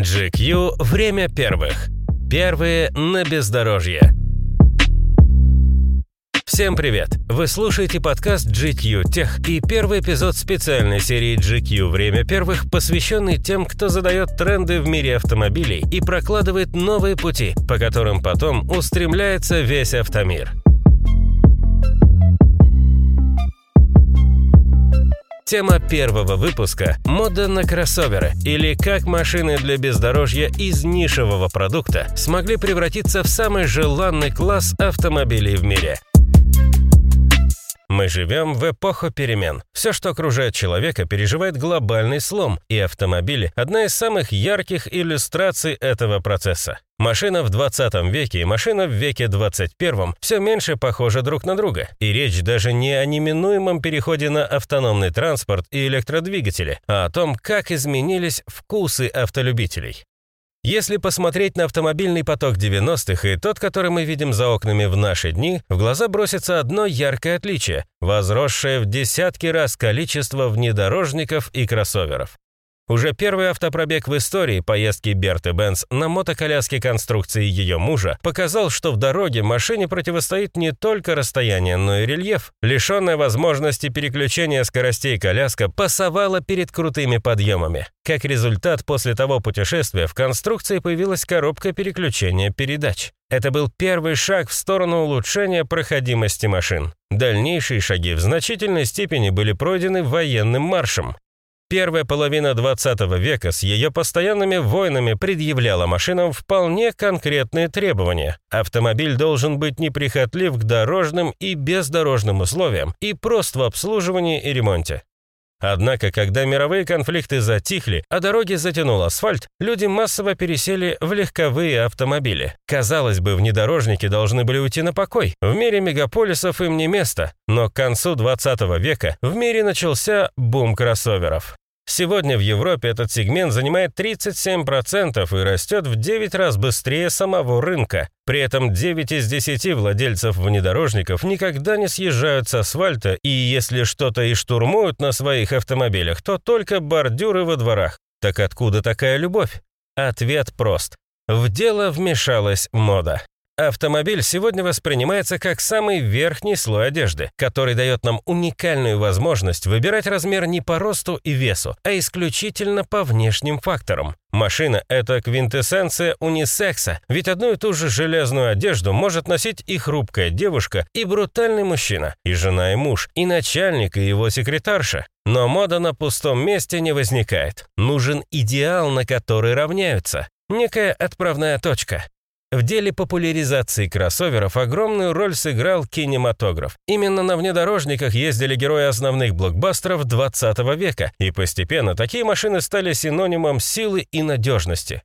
GQ «Время первых». Первые на бездорожье. Всем привет! Вы слушаете подкаст GQ Тех и первый эпизод специальной серии GQ «Время первых», посвященный тем, кто задает тренды в мире автомобилей и прокладывает новые пути, по которым потом устремляется весь автомир. Тема первого выпуска – мода на кроссоверы, или как машины для бездорожья из нишевого продукта смогли превратиться в самый желанный класс автомобилей в мире. Мы живем в эпоху перемен. Все, что окружает человека, переживает глобальный слом, и автомобили – одна из самых ярких иллюстраций этого процесса. Машина в 20 веке и машина в веке 21 все меньше похожи друг на друга. И речь даже не о неминуемом переходе на автономный транспорт и электродвигатели, а о том, как изменились вкусы автолюбителей. Если посмотреть на автомобильный поток 90-х и тот, который мы видим за окнами в наши дни, в глаза бросится одно яркое отличие – возросшее в десятки раз количество внедорожников и кроссоверов. Уже первый автопробег в истории поездки Берты Бенц на мотоколяске конструкции ее мужа показал, что в дороге машине противостоит не только расстояние, но и рельеф. Лишенная возможности переключения скоростей коляска пасовала перед крутыми подъемами. Как результат, после того путешествия в конструкции появилась коробка переключения передач. Это был первый шаг в сторону улучшения проходимости машин. Дальнейшие шаги в значительной степени были пройдены военным маршем. Первая половина 20 века с ее постоянными войнами предъявляла машинам вполне конкретные требования. Автомобиль должен быть неприхотлив к дорожным и бездорожным условиям и прост в обслуживании и ремонте. Однако, когда мировые конфликты затихли, а дороги затянул асфальт, люди массово пересели в легковые автомобили. Казалось бы, внедорожники должны были уйти на покой. В мире мегаполисов им не место. Но к концу 20 века в мире начался бум кроссоверов. Сегодня в Европе этот сегмент занимает 37% и растет в 9 раз быстрее самого рынка. При этом 9 из 10 владельцев внедорожников никогда не съезжают с асфальта, и если что-то и штурмуют на своих автомобилях, то только бордюры во дворах. Так откуда такая любовь? Ответ прост. В дело вмешалась мода. Автомобиль сегодня воспринимается как самый верхний слой одежды, который дает нам уникальную возможность выбирать размер не по росту и весу, а исключительно по внешним факторам. Машина – это квинтэссенция унисекса, ведь одну и ту же железную одежду может носить и хрупкая девушка, и брутальный мужчина, и жена и муж, и начальник, и его секретарша. Но мода на пустом месте не возникает. Нужен идеал, на который равняются. Некая отправная точка. В деле популяризации кроссоверов огромную роль сыграл кинематограф. Именно на внедорожниках ездили герои основных блокбастеров 20 века, и постепенно такие машины стали синонимом силы и надежности.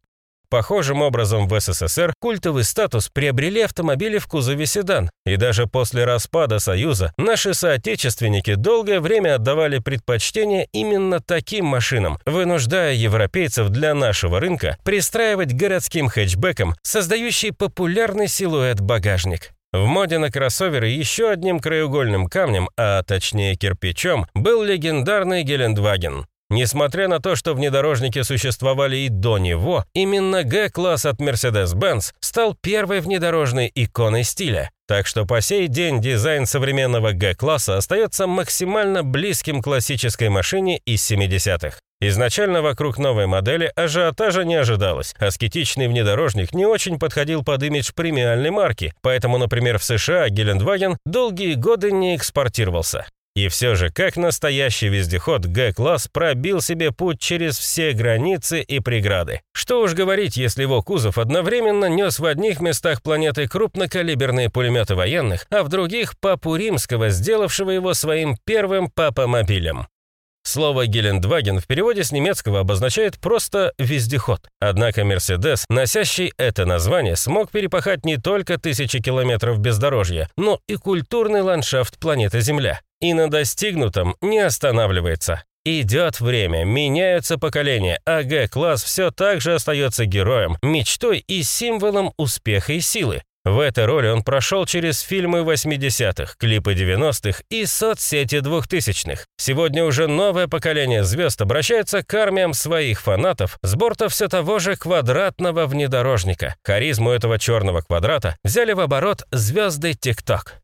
Похожим образом в СССР культовый статус приобрели автомобили в кузове седан, и даже после распада Союза наши соотечественники долгое время отдавали предпочтение именно таким машинам, вынуждая европейцев для нашего рынка пристраивать городским хэтчбекам, создающий популярный силуэт багажник. В моде на кроссоверы еще одним краеугольным камнем, а точнее кирпичом, был легендарный Гелендваген. Несмотря на то, что внедорожники существовали и до него, именно G-класс от Mercedes-Benz стал первой внедорожной иконой стиля. Так что по сей день дизайн современного G-класса остается максимально близким классической машине из 70-х. Изначально вокруг новой модели ажиотажа не ожидалось. Аскетичный внедорожник не очень подходил под имидж премиальной марки, поэтому, например, в США Гелендваген долгие годы не экспортировался. И все же, как настоящий вездеход, Г-класс пробил себе путь через все границы и преграды. Что уж говорить, если его кузов одновременно нес в одних местах планеты крупнокалиберные пулеметы военных, а в других – папу римского, сделавшего его своим первым папомобилем. Слово «Гелендваген» в переводе с немецкого обозначает просто «вездеход». Однако «Мерседес», носящий это название, смог перепахать не только тысячи километров бездорожья, но и культурный ландшафт планеты Земля и на достигнутом не останавливается. Идет время, меняются поколения, а Г-класс все так же остается героем, мечтой и символом успеха и силы. В этой роли он прошел через фильмы 80-х, клипы 90-х и соцсети 2000-х. Сегодня уже новое поколение звезд обращается к армиям своих фанатов с борта все того же квадратного внедорожника. Харизму этого черного квадрата взяли в оборот звезды ТикТок.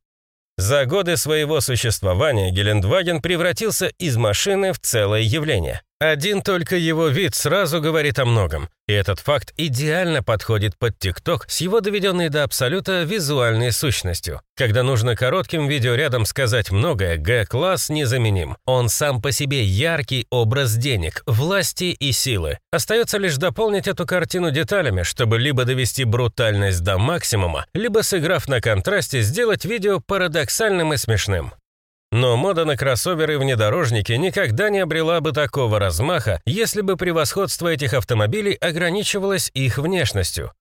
За годы своего существования Гелендваген превратился из машины в целое явление. Один только его вид сразу говорит о многом, и этот факт идеально подходит под ТикТок с его доведенной до абсолюта визуальной сущностью. Когда нужно коротким видеорядом сказать многое, Г-класс незаменим. Он сам по себе яркий образ денег, власти и силы. Остается лишь дополнить эту картину деталями, чтобы либо довести брутальность до максимума, либо, сыграв на контрасте, сделать видео парадоксальным и смешным. Но мода на кроссоверы и внедорожники никогда не обрела бы такого размаха, если бы превосходство этих автомобилей ограничивалось их внешностью.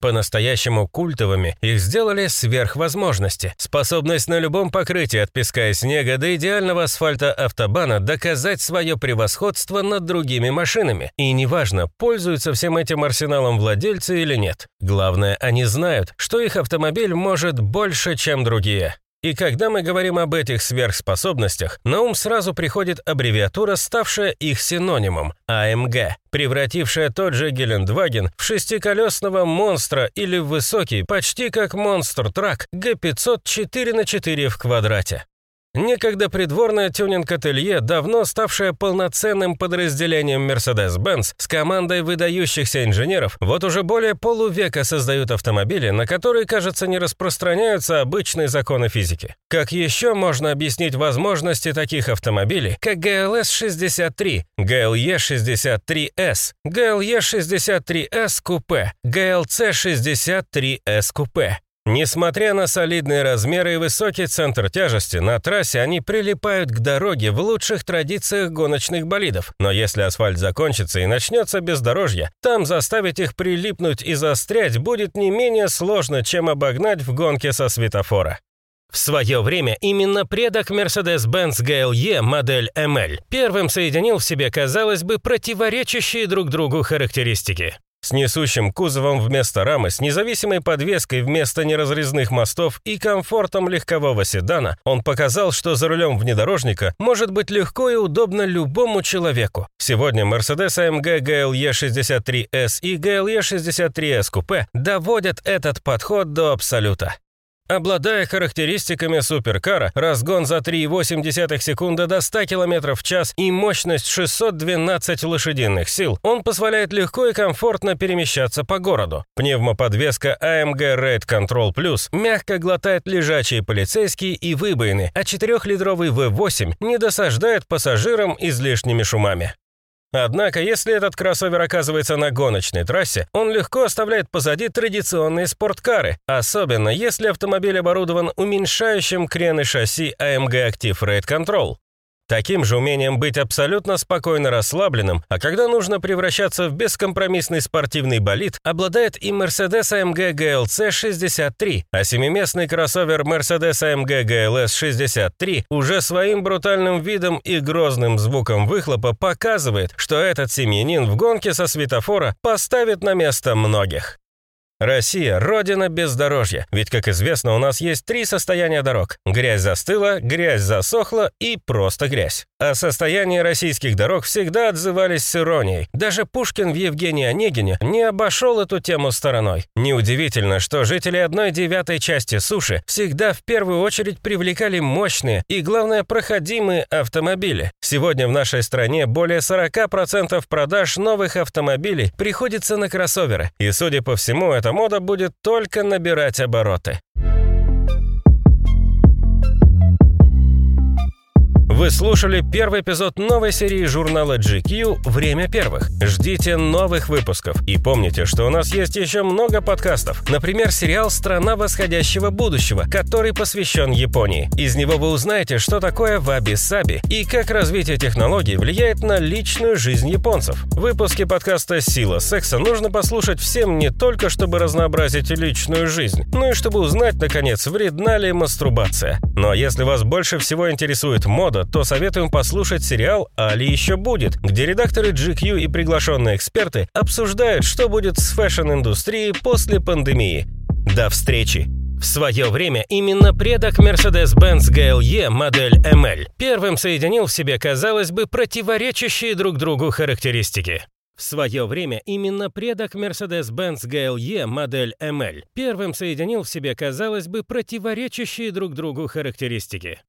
По-настоящему культовыми их сделали сверхвозможности. Способность на любом покрытии от песка и снега до идеального асфальта автобана доказать свое превосходство над другими машинами. И неважно, пользуются всем этим арсеналом владельцы или нет. Главное, они знают, что их автомобиль может больше, чем другие. И когда мы говорим об этих сверхспособностях, на ум сразу приходит аббревиатура, ставшая их синонимом – АМГ, превратившая тот же Гелендваген в шестиколесного монстра или в высокий, почти как монстр-трак, Г500 4 на 4 в квадрате. Некогда придворное тюнинг-ателье, давно ставшее полноценным подразделением Mercedes-Benz с командой выдающихся инженеров, вот уже более полувека создают автомобили, на которые, кажется, не распространяются обычные законы физики. Как еще можно объяснить возможности таких автомобилей, как GLS-63, GLE-63S, GLE-63S купе, GLC-63S купе? Несмотря на солидные размеры и высокий центр тяжести, на трассе они прилипают к дороге в лучших традициях гоночных болидов. Но если асфальт закончится и начнется бездорожье, там заставить их прилипнуть и застрять будет не менее сложно, чем обогнать в гонке со светофора. В свое время именно предок Mercedes-Benz GLE модель ML первым соединил в себе, казалось бы, противоречащие друг другу характеристики. С несущим кузовом вместо рамы, с независимой подвеской вместо неразрезных мостов и комфортом легкового седана, он показал, что за рулем внедорожника может быть легко и удобно любому человеку. Сегодня Mercedes AMG GLE 63S и GLE 63S Coupe доводят этот подход до абсолюта. Обладая характеристиками суперкара, разгон за 3,8 секунды до 100 км в час и мощность 612 лошадиных сил, он позволяет легко и комфортно перемещаться по городу. Пневмоподвеска AMG Raid Control Plus мягко глотает лежачие полицейские и выбоины, а 4-литровый V8 не досаждает пассажирам излишними шумами. Однако, если этот кроссовер оказывается на гоночной трассе, он легко оставляет позади традиционные спорткары, особенно если автомобиль оборудован уменьшающим крены шасси AMG Active Rate Control. Таким же умением быть абсолютно спокойно расслабленным, а когда нужно превращаться в бескомпромиссный спортивный болид, обладает и Mercedes AMG GLC 63, а семиместный кроссовер Mercedes AMG GLS 63 уже своим брутальным видом и грозным звуком выхлопа показывает, что этот семьянин в гонке со светофора поставит на место многих. Россия – родина бездорожья, ведь, как известно, у нас есть три состояния дорог. Грязь застыла, грязь засохла и просто грязь. О состоянии российских дорог всегда отзывались с иронией. Даже Пушкин в Евгении Онегине не обошел эту тему стороной. Неудивительно, что жители одной девятой части суши всегда в первую очередь привлекали мощные и, главное, проходимые автомобили. Сегодня в нашей стране более 40% продаж новых автомобилей приходится на кроссоверы. И, судя по всему, это мода будет только набирать обороты. Вы слушали первый эпизод новой серии журнала GQ «Время первых». Ждите новых выпусков. И помните, что у нас есть еще много подкастов. Например, сериал «Страна восходящего будущего», который посвящен Японии. Из него вы узнаете, что такое ваби-саби и как развитие технологий влияет на личную жизнь японцев. Выпуски подкаста «Сила секса» нужно послушать всем не только, чтобы разнообразить личную жизнь, но и чтобы узнать, наконец, вредна ли мастурбация. Но если вас больше всего интересует мода, то советуем послушать сериал «То ли еще будет», где редакторы GQ и приглашенные эксперты обсуждают, что будет с фэшн-индустрией после пандемии. До встречи! В свое время именно предок Mercedes-Benz GLE модель ML первым соединил в себе, казалось бы, противоречащие друг другу характеристики. В свое время именно предок Mercedes-Benz GLE модель ML первым соединил в себе, казалось бы, противоречащие друг другу характеристики.